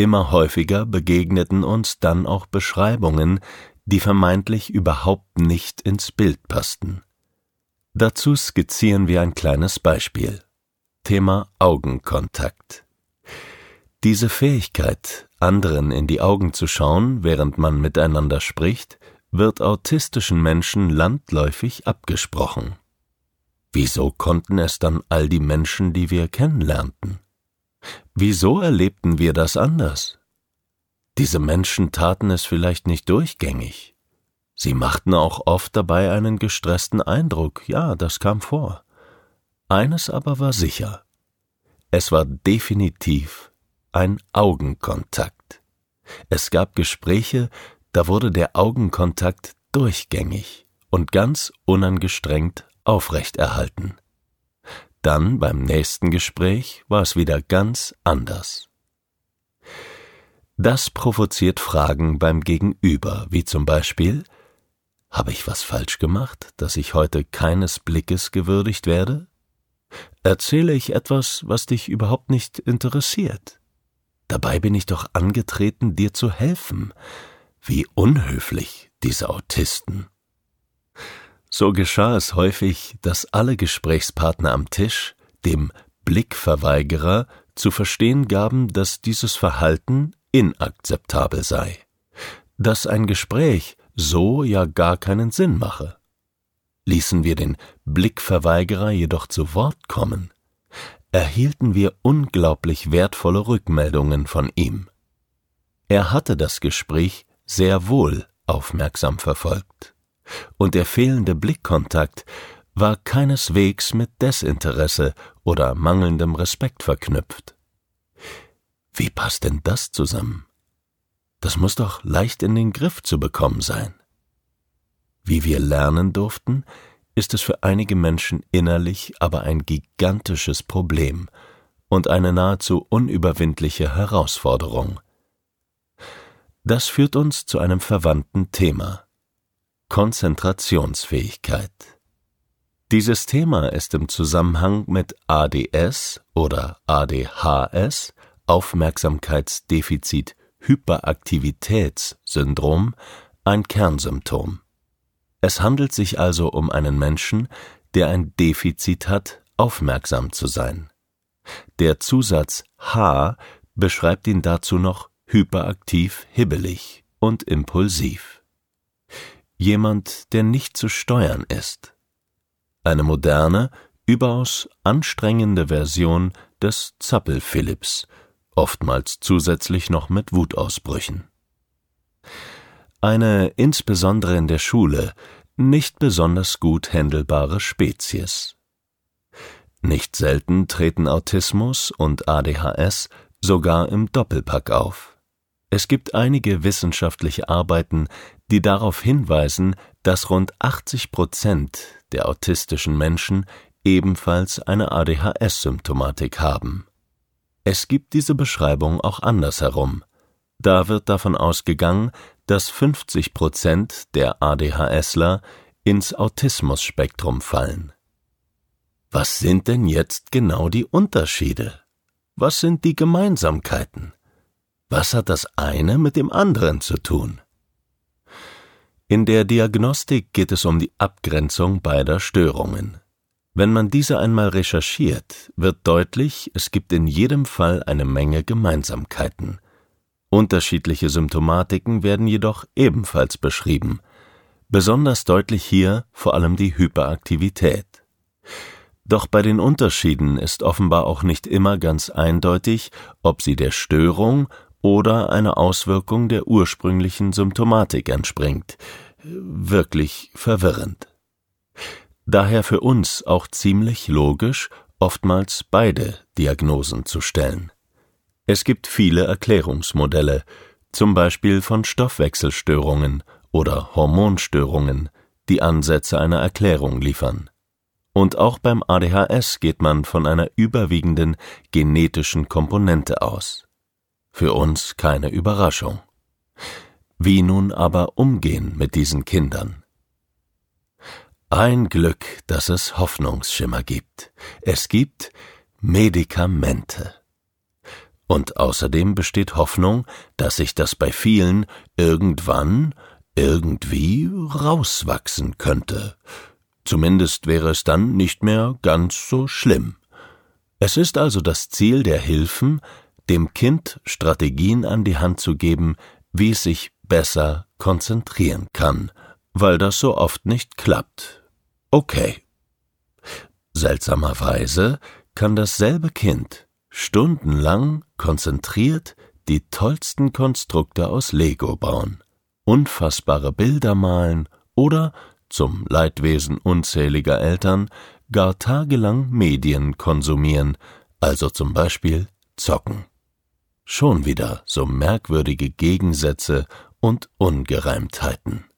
Immer häufiger begegneten uns dann auch Beschreibungen, die vermeintlich überhaupt nicht ins Bild passten. Dazu skizzieren wir ein kleines Beispiel. Thema Augenkontakt. Diese Fähigkeit, anderen in die Augen zu schauen, während man miteinander spricht, wird autistischen Menschen landläufig abgesprochen. Wieso konnten es dann all die Menschen, die wir kennenlernten? Wieso erlebten wir das anders? Diese Menschen taten es vielleicht nicht durchgängig. Sie machten auch oft dabei einen gestressten Eindruck, ja, das kam vor. Eines aber war sicher. Es war definitiv ein Augenkontakt. Es gab Gespräche, da wurde der Augenkontakt durchgängig und ganz unangestrengt aufrechterhalten. Dann beim nächsten Gespräch war es wieder ganz anders. Das provoziert Fragen beim Gegenüber, wie zum Beispiel Habe ich was falsch gemacht, dass ich heute keines Blickes gewürdigt werde? Erzähle ich etwas, was dich überhaupt nicht interessiert? Dabei bin ich doch angetreten, dir zu helfen. Wie unhöflich, diese Autisten. So geschah es häufig, dass alle Gesprächspartner am Tisch dem Blickverweigerer zu verstehen gaben, dass dieses Verhalten inakzeptabel sei, dass ein Gespräch so ja gar keinen Sinn mache. Ließen wir den Blickverweigerer jedoch zu Wort kommen, erhielten wir unglaublich wertvolle Rückmeldungen von ihm. Er hatte das Gespräch sehr wohl aufmerksam verfolgt und der fehlende Blickkontakt war keineswegs mit Desinteresse oder mangelndem Respekt verknüpft. Wie passt denn das zusammen? Das muss doch leicht in den Griff zu bekommen sein. Wie wir lernen durften, ist es für einige Menschen innerlich aber ein gigantisches Problem und eine nahezu unüberwindliche Herausforderung. Das führt uns zu einem verwandten Thema Konzentrationsfähigkeit. Dieses Thema ist im Zusammenhang mit ADS oder ADHS Aufmerksamkeitsdefizit Hyperaktivitätssyndrom ein Kernsymptom. Es handelt sich also um einen Menschen, der ein Defizit hat, aufmerksam zu sein. Der Zusatz H beschreibt ihn dazu noch hyperaktiv hibbelig und impulsiv jemand, der nicht zu steuern ist. Eine moderne, überaus anstrengende Version des Zappel-Philipps, oftmals zusätzlich noch mit Wutausbrüchen. Eine insbesondere in der Schule nicht besonders gut händelbare Spezies. Nicht selten treten Autismus und ADHS sogar im Doppelpack auf. Es gibt einige wissenschaftliche Arbeiten, die darauf hinweisen, dass rund 80 Prozent der autistischen Menschen ebenfalls eine ADHS-Symptomatik haben. Es gibt diese Beschreibung auch andersherum. Da wird davon ausgegangen, dass 50 Prozent der ADHSler ins Autismus-Spektrum fallen. Was sind denn jetzt genau die Unterschiede? Was sind die Gemeinsamkeiten? Was hat das eine mit dem anderen zu tun? In der Diagnostik geht es um die Abgrenzung beider Störungen. Wenn man diese einmal recherchiert, wird deutlich, es gibt in jedem Fall eine Menge Gemeinsamkeiten. Unterschiedliche Symptomatiken werden jedoch ebenfalls beschrieben. Besonders deutlich hier vor allem die Hyperaktivität. Doch bei den Unterschieden ist offenbar auch nicht immer ganz eindeutig, ob sie der Störung oder eine Auswirkung der ursprünglichen Symptomatik entspringt. Wirklich verwirrend. Daher für uns auch ziemlich logisch, oftmals beide Diagnosen zu stellen. Es gibt viele Erklärungsmodelle, zum Beispiel von Stoffwechselstörungen oder Hormonstörungen, die Ansätze einer Erklärung liefern. Und auch beim ADHS geht man von einer überwiegenden genetischen Komponente aus. Für uns keine Überraschung. Wie nun aber umgehen mit diesen Kindern? Ein Glück, dass es Hoffnungsschimmer gibt. Es gibt Medikamente. Und außerdem besteht Hoffnung, dass sich das bei vielen irgendwann irgendwie rauswachsen könnte. Zumindest wäre es dann nicht mehr ganz so schlimm. Es ist also das Ziel der Hilfen, dem Kind Strategien an die Hand zu geben, wie es sich besser konzentrieren kann, weil das so oft nicht klappt. Okay. Seltsamerweise kann dasselbe Kind stundenlang konzentriert die tollsten Konstrukte aus Lego bauen, unfassbare Bilder malen oder, zum Leidwesen unzähliger Eltern, gar tagelang Medien konsumieren, also zum Beispiel zocken. Schon wieder so merkwürdige Gegensätze und Ungereimtheiten.